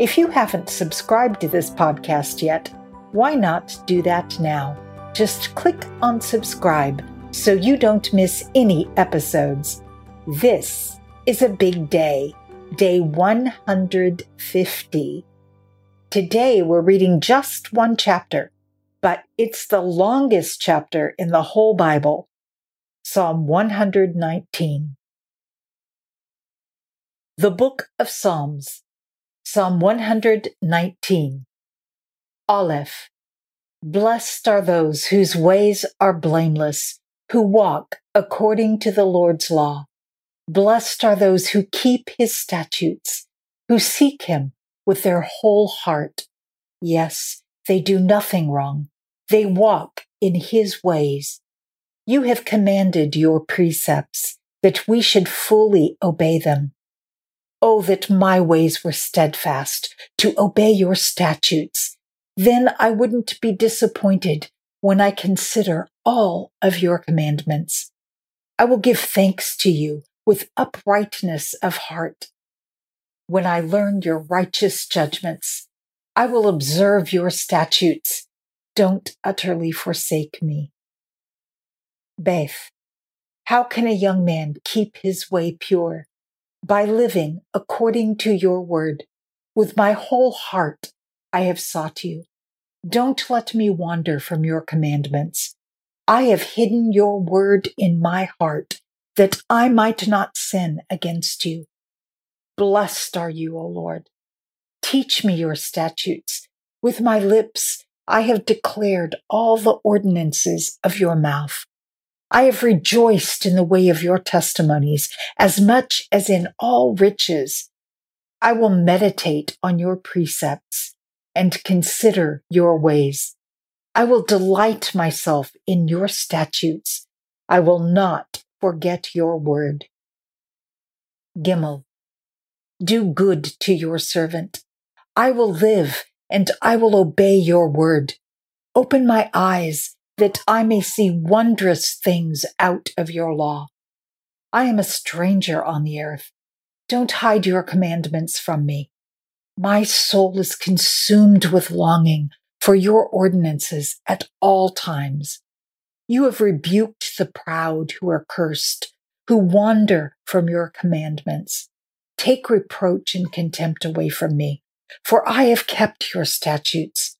If you haven't subscribed to this podcast yet, why not do that now? Just click on subscribe so you don't miss any episodes. This is a big day, day 150. Today we're reading just one chapter, but it's the longest chapter in the whole Bible. Psalm 119. The Book of Psalms Psalm 119. Aleph. Blessed are those whose ways are blameless, who walk according to the Lord's law. Blessed are those who keep his statutes, who seek him with their whole heart. Yes, they do nothing wrong. They walk in his ways. You have commanded your precepts that we should fully obey them. Oh, that my ways were steadfast to obey your statutes. Then I wouldn't be disappointed when I consider all of your commandments. I will give thanks to you with uprightness of heart. When I learn your righteous judgments, I will observe your statutes. Don't utterly forsake me. Beth, how can a young man keep his way pure? By living according to your word. With my whole heart, I have sought you. Don't let me wander from your commandments. I have hidden your word in my heart that I might not sin against you. Blessed are you, O Lord. Teach me your statutes. With my lips, I have declared all the ordinances of your mouth. I have rejoiced in the way of your testimonies as much as in all riches. I will meditate on your precepts and consider your ways. I will delight myself in your statutes. I will not forget your word. Gimel. Do good to your servant. I will live and I will obey your word. Open my eyes that I may see wondrous things out of your law. I am a stranger on the earth. Don't hide your commandments from me. My soul is consumed with longing for your ordinances at all times. You have rebuked the proud who are cursed, who wander from your commandments. Take reproach and contempt away from me, for I have kept your statutes.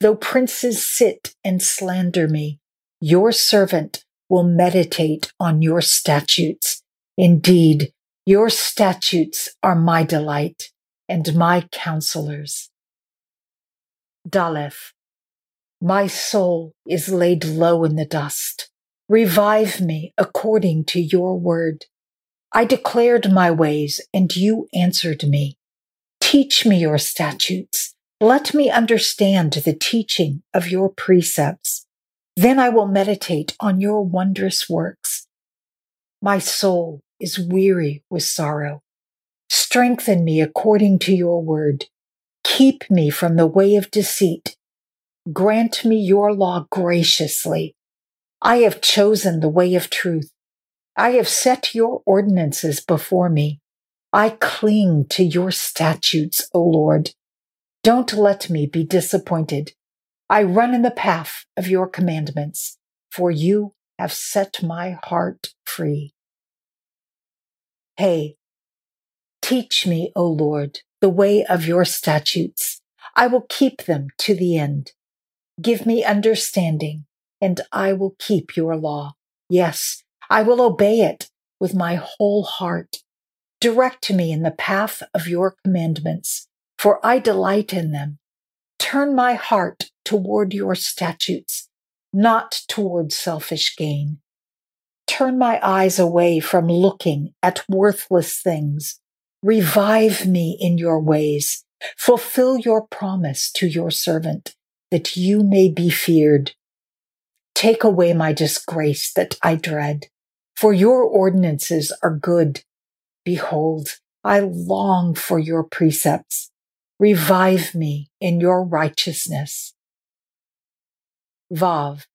Though princes sit and slander me, your servant will meditate on your statutes. Indeed, your statutes are my delight and my counselors. Daleth. My soul is laid low in the dust. Revive me according to your word. I declared my ways and you answered me. Teach me your statutes. Let me understand the teaching of your precepts. Then I will meditate on your wondrous works. My soul is weary with sorrow. Strengthen me according to your word. Keep me from the way of deceit. Grant me your law graciously. I have chosen the way of truth. I have set your ordinances before me. I cling to your statutes, O Lord. Don't let me be disappointed. I run in the path of your commandments, for you have set my heart free. Hey, teach me, O Lord, the way of your statutes. I will keep them to the end. Give me understanding, and I will keep your law. Yes, I will obey it with my whole heart. Direct me in the path of your commandments for I delight in them. Turn my heart toward your statutes, not toward selfish gain. Turn my eyes away from looking at worthless things. Revive me in your ways, Fulfill your promise to your servant that you may be feared. Take away my disgrace that I dread, for your ordinances are good. Behold, I long for your precepts. Revive me in your righteousness. Vav.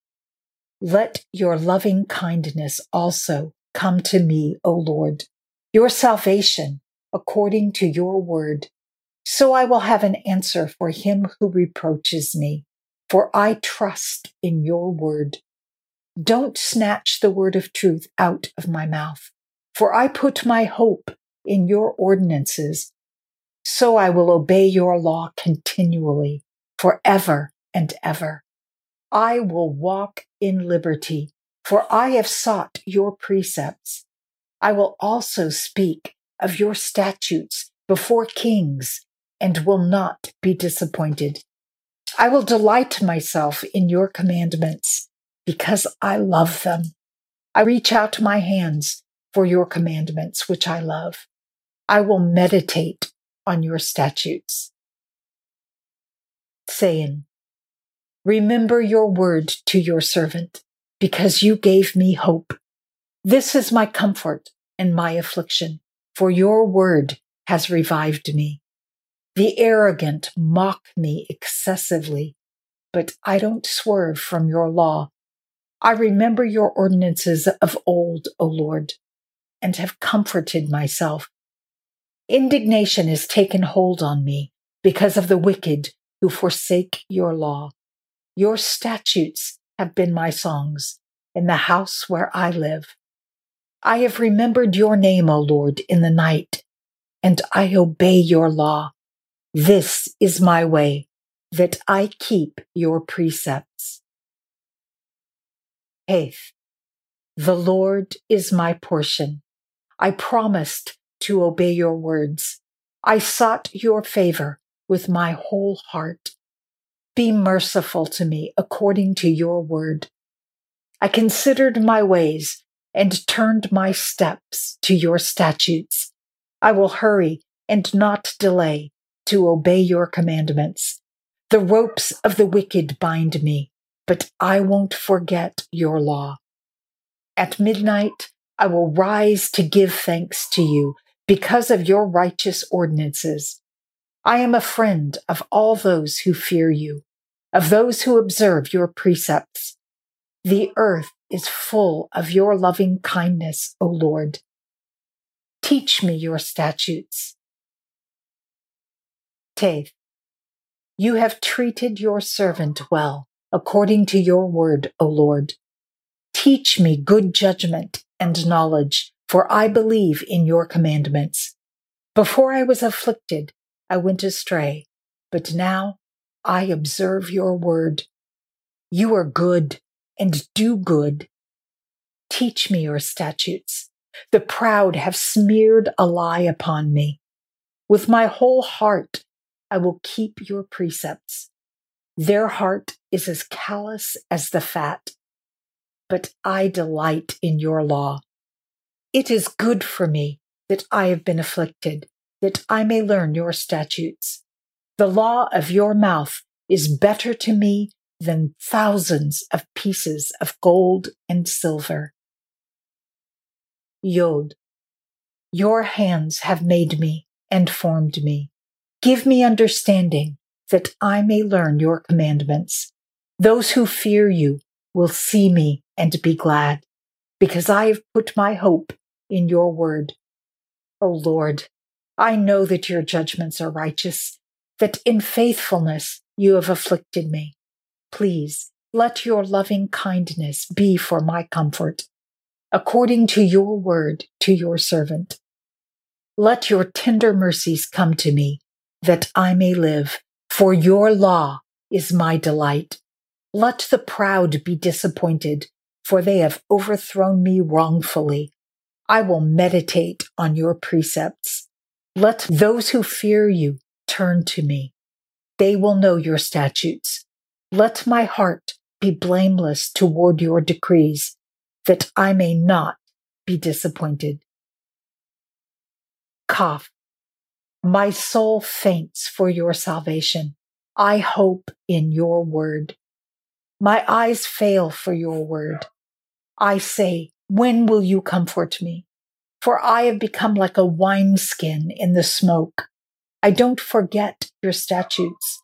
Let your loving kindness also come to me, O Lord, your salvation according to your word. So I will have an answer for him who reproaches me, for I trust in your word. Don't snatch the word of truth out of my mouth, for I put my hope in your ordinances. So I will obey your law continually, forever and ever. I will walk in liberty, for I have sought your precepts. I will also speak of your statutes before kings and will not be disappointed. I will delight myself in your commandments because I love them. I reach out my hands for your commandments, which I love. I will meditate on your statutes. Zayin, Remember your word to your servant, because you gave me hope. This is my comfort and my affliction, for your word has revived me. The arrogant mock me excessively, but I don't swerve from your law. I remember your ordinances of old, O Lord, and have comforted myself. Indignation has taken hold on me because of the wicked who forsake your law. Your statutes have been my songs in the house where I live. I have remembered your name, O Lord, in the night, and I obey your law. This is my way, that I keep your precepts. Faith. The Lord is my portion. I promised to obey your words. I sought your favor with my whole heart. Be merciful to me according to your word. I considered my ways and turned my steps to your statutes. I will hurry and not delay to obey your commandments. The ropes of the wicked bind me, but I won't forget your law. At midnight, I will rise to give thanks to you because of your righteous ordinances. I am a friend of all those who fear you, of those who observe your precepts. The earth is full of your loving kindness, O Lord. Teach me your statutes. Teth, you have treated your servant well, according to your word, O Lord. Teach me good judgment and knowledge, for I believe in your commandments. Before I was afflicted, I went astray, but now I observe your word. You are good and do good. Teach me your statutes. The proud have smeared a lie upon me. With my whole heart, I will keep your precepts. Their heart is as callous as the fat, but I delight in your law. It is good for me that I have been afflicted, that I may learn your statutes. The law of your mouth is better to me than thousands of pieces of gold and silver. Yod, your hands have made me and formed me. Give me understanding that I may learn your commandments. Those who fear you will see me and be glad, because I have put my hope in your word. O Lord, I know that your judgments are righteous, that in faithfulness you have afflicted me. Please let your loving kindness be for my comfort, according to your word to your servant. Let your tender mercies come to me that I may live, for your law is my delight. Let the proud be disappointed, for they have overthrown me wrongfully. I will meditate on your precepts. Let those who fear you turn to me. They will know your statutes. Let my heart be blameless toward your decrees, that I may not be disappointed. Kaf. My soul faints for your salvation. I hope in your word. My eyes fail for your word. I say, when will you comfort me? For I have become like a wineskin in the smoke. I don't forget your statutes.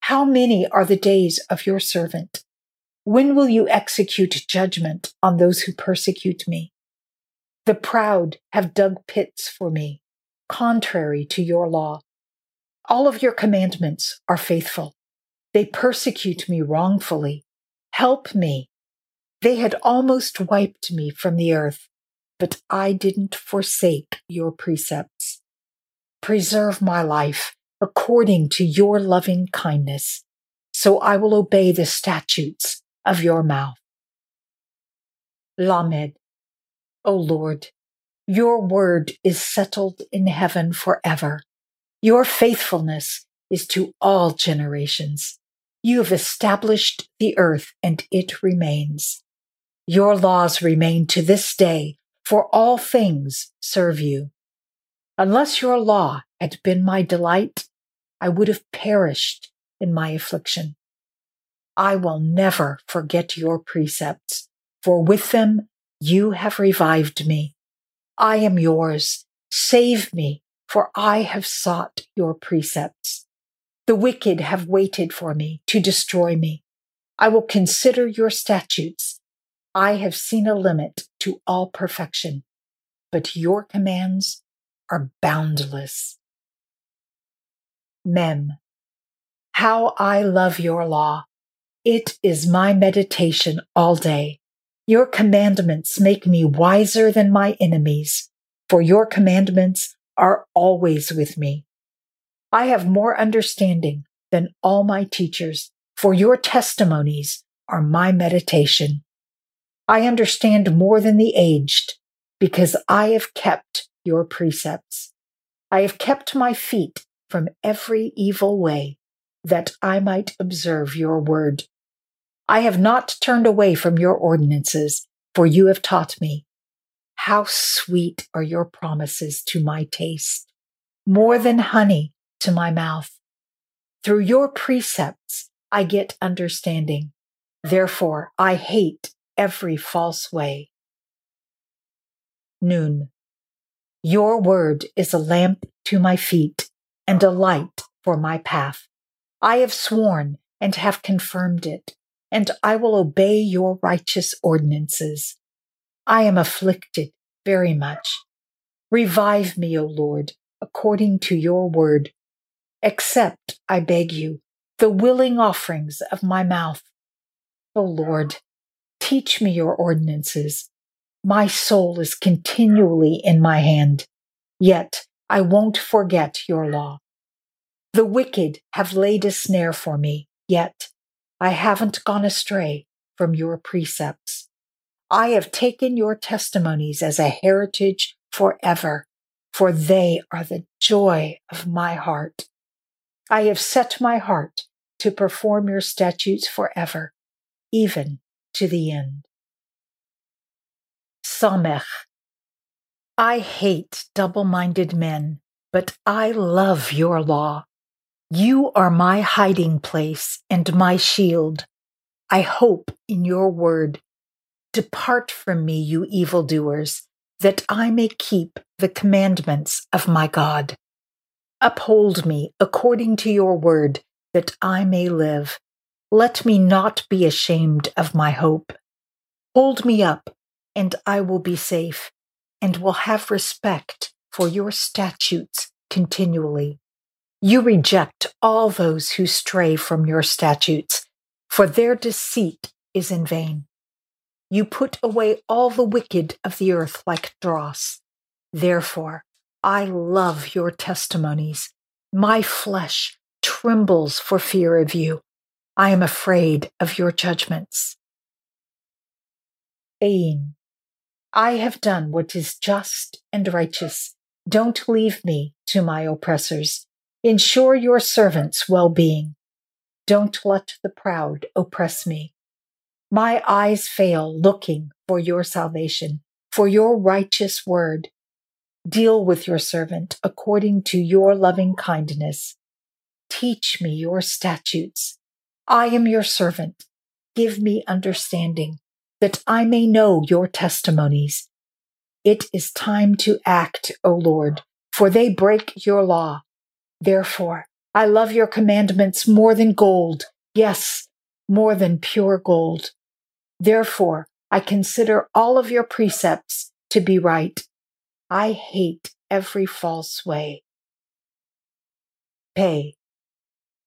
How many are the days of your servant? When will you execute judgment on those who persecute me? The proud have dug pits for me, contrary to your law. All of your commandments are faithful. They persecute me wrongfully. Help me. They had almost wiped me from the earth, but I didn't forsake your precepts. Preserve my life according to your loving kindness, so I will obey the statutes of your mouth. Lamed. O Lord, your word is settled in heaven forever. Your faithfulness is to all generations. You have established the earth and it remains. Your laws remain to this day, for all things serve you. Unless your law had been my delight, I would have perished in my affliction. I will never forget your precepts, for with them you have revived me. I am yours. Save me, for I have sought your precepts. The wicked have waited for me to destroy me. I will consider your statutes. I have seen a limit to all perfection, but your commands are boundless. Mem. How I love your law. It is my meditation all day. Your commandments make me wiser than my enemies, for your commandments are always with me. I have more understanding than all my teachers, for your testimonies are my meditation. I understand more than the aged, because I have kept your precepts. I have kept my feet from every evil way, that I might observe your word. I have not turned away from your ordinances, for you have taught me. How sweet are your promises to my taste, more than honey to my mouth. Through your precepts, I get understanding. Therefore, I hate every false way. Noon. Your word is a lamp to my feet and a light for my path. I have sworn and have confirmed it and I will obey your righteous ordinances. I am afflicted very much. Revive me, O Lord, according to your word. Accept, I beg you, the willing offerings of my mouth. O Lord, teach me your ordinances. My soul is continually in my hand, yet I won't forget your law. The wicked have laid a snare for me, yet I haven't gone astray from your precepts. I have taken your testimonies as a heritage forever, for they are the joy of my heart. I have set my heart to perform your statutes forever, even to the end. Samech. I hate double minded men, but I love your law. You are my hiding place and my shield. I hope in your word. Depart from me, you evildoers, that I may keep the commandments of my God. Uphold me according to your word, that I may live. Let me not be ashamed of my hope. Hold me up, and I will be safe, and will have respect for your statutes continually. You reject all those who stray from your statutes, for their deceit is in vain. You put away all the wicked of the earth like dross. Therefore, I love your testimonies. My flesh trembles for fear of you. I am afraid of your judgments. Ain. I have done what is just and righteous. Don't leave me to my oppressors. Ensure your servant's well being. Don't let the proud oppress me. My eyes fail looking for your salvation, for your righteous word. Deal with your servant according to your loving kindness. Teach me your statutes. I am your servant. Give me understanding that I may know your testimonies. It is time to act, O Lord, for they break your law. Therefore, I love your commandments more than gold. Yes, more than pure gold. Therefore, I consider all of your precepts to be right. I hate every false way. Pay.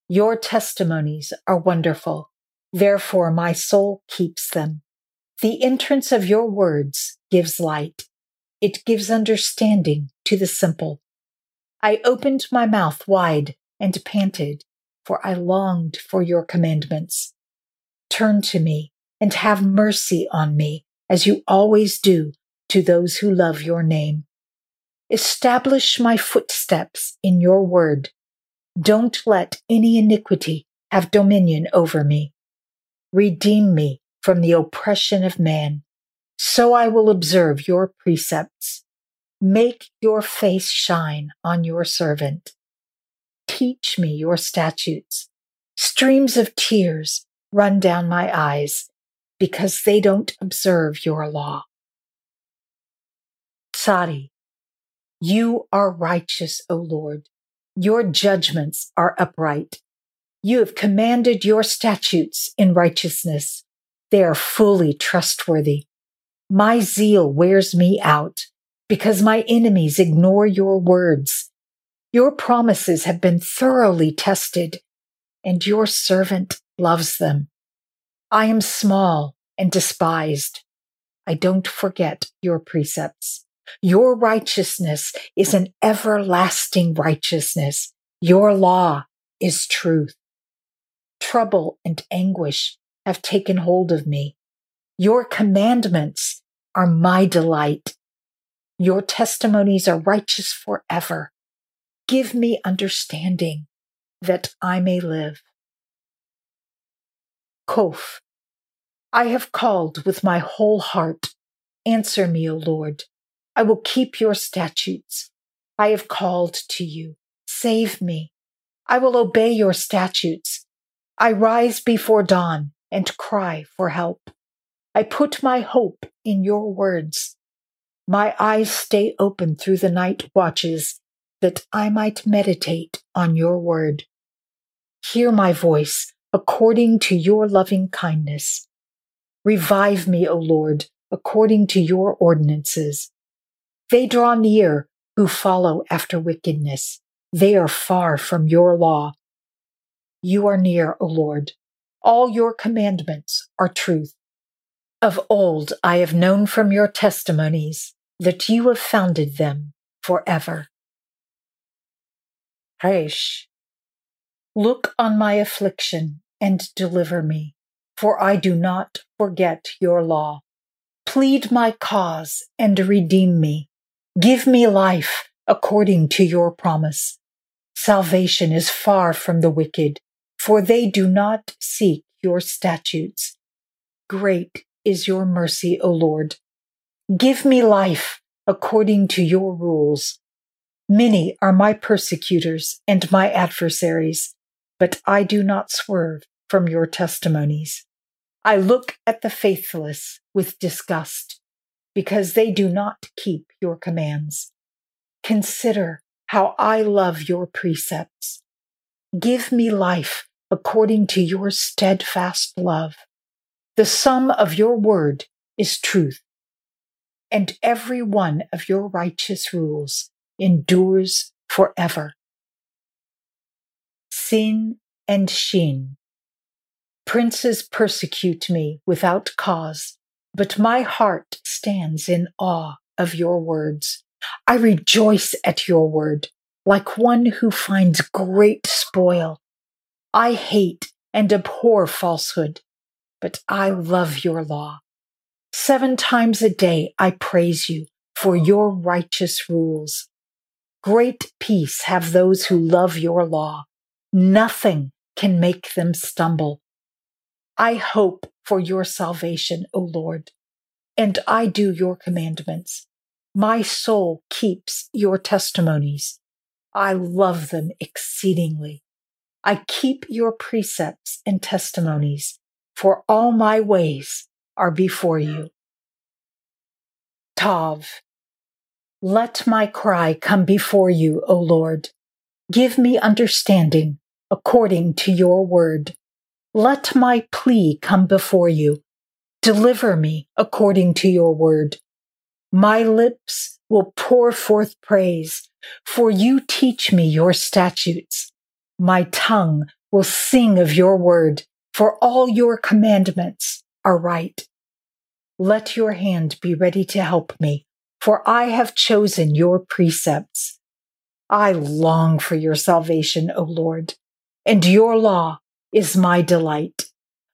Your testimonies are wonderful. Therefore, my soul keeps them. The entrance of your words gives light. It gives understanding to the simple. I opened my mouth wide and panted, for I longed for your commandments. Turn to me and have mercy on me, as you always do to those who love your name. Establish my footsteps in your word. Don't let any iniquity have dominion over me. Redeem me from the oppression of man. So I will observe your precepts. Make your face shine on your servant. Teach me your statutes. Streams of tears run down my eyes because they don't observe your law. Tsadi, you are righteous, O Lord. Your judgments are upright. You have commanded your statutes in righteousness. They are fully trustworthy. My zeal wears me out because my enemies ignore your words. Your promises have been thoroughly tested and your servant loves them. I am small and despised. I don't forget your precepts. Your righteousness is an everlasting righteousness. Your law is truth. Trouble and anguish have taken hold of me. Your commandments are my delight. Your testimonies are righteous forever. Give me understanding that I may live. Kof. I have called with my whole heart. Answer me, O Lord. I will keep your statutes. I have called to you. Save me. I will obey your statutes. I rise before dawn and cry for help. I put my hope in your words. My eyes stay open through the night watches that I might meditate on your word. Hear my voice according to your loving kindness. Revive me, O Lord, according to your ordinances. They draw near who follow after wickedness. They are far from your law. You are near, O Lord. All your commandments are truth. Of old I have known from your testimonies that you have founded them forever. Resh. Look on my affliction and deliver me, for I do not forget your law. Plead my cause and redeem me. Give me life according to your promise. Salvation is far from the wicked, for they do not seek your statutes. Great is your mercy, O Lord. Give me life according to your rules. Many are my persecutors and my adversaries, but I do not swerve from your testimonies. I look at the faithless with disgust because they do not keep your commands. Consider how I love your precepts. Give me life according to your steadfast love. The sum of your word is truth, and every one of your righteous rules endures forever. Sin and Shin. Princes persecute me without cause but my heart stands in awe of your words. I rejoice at your word like one who finds great spoil. I hate and abhor falsehood, but I love your law. Seven times a day I praise you for your righteous rules. Great peace have those who love your law. Nothing can make them stumble. I hope for your salvation, O Lord, and I do your commandments. My soul keeps your testimonies. I love them exceedingly. I keep your precepts and testimonies, for all my ways are before you. Tav. Let my cry come before you, O Lord. Give me understanding according to your word. Let my plea come before you. Deliver me according to your word. My lips will pour forth praise, for you teach me your statutes. My tongue will sing of your word, for all your commandments are right. Let your hand be ready to help me, for I have chosen your precepts. I long for your salvation, O Lord, and your law is my delight.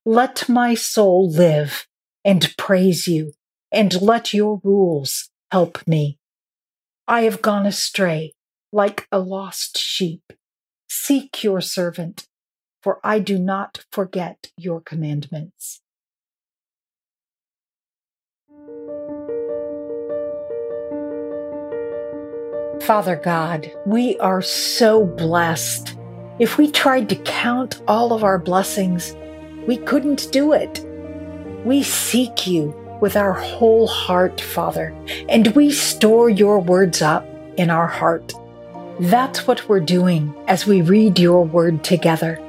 Let my soul live and praise you, and let your rules help me. I have gone astray like a lost sheep. Seek your servant, for I do not forget your commandments. Father God, we are so blessed. If we tried to count all of our blessings, we couldn't do it. We seek you with our whole heart, Father, and we store your words up in our heart. That's what we're doing as we read your word together.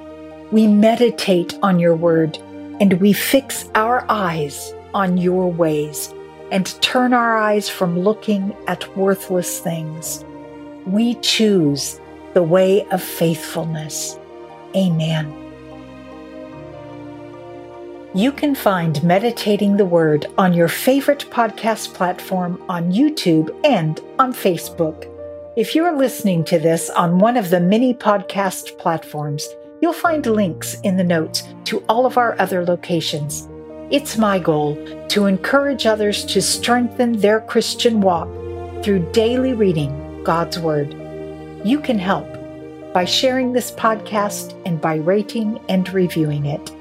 We meditate on your word and we fix our eyes on your ways and turn our eyes from looking at worthless things. We choose the way of faithfulness. Amen. You can find Meditating the Word on your favorite podcast platform on YouTube and on Facebook. If you're listening to this on one of the many podcast platforms, you'll find links in the notes to all of our other locations. It's my goal to encourage others to strengthen their Christian walk through daily reading God's Word. You can help by sharing this podcast and by rating and reviewing it.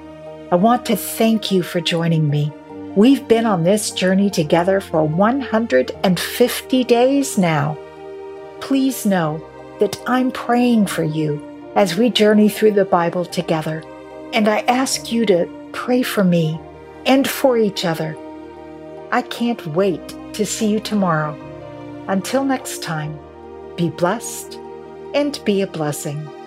I want to thank you for joining me. We've been on this journey together for 150 days now. Please know that I'm praying for you as we journey through the Bible together, and I ask you to pray for me and for each other. I can't wait to see you tomorrow. Until next time, be blessed and be a blessing.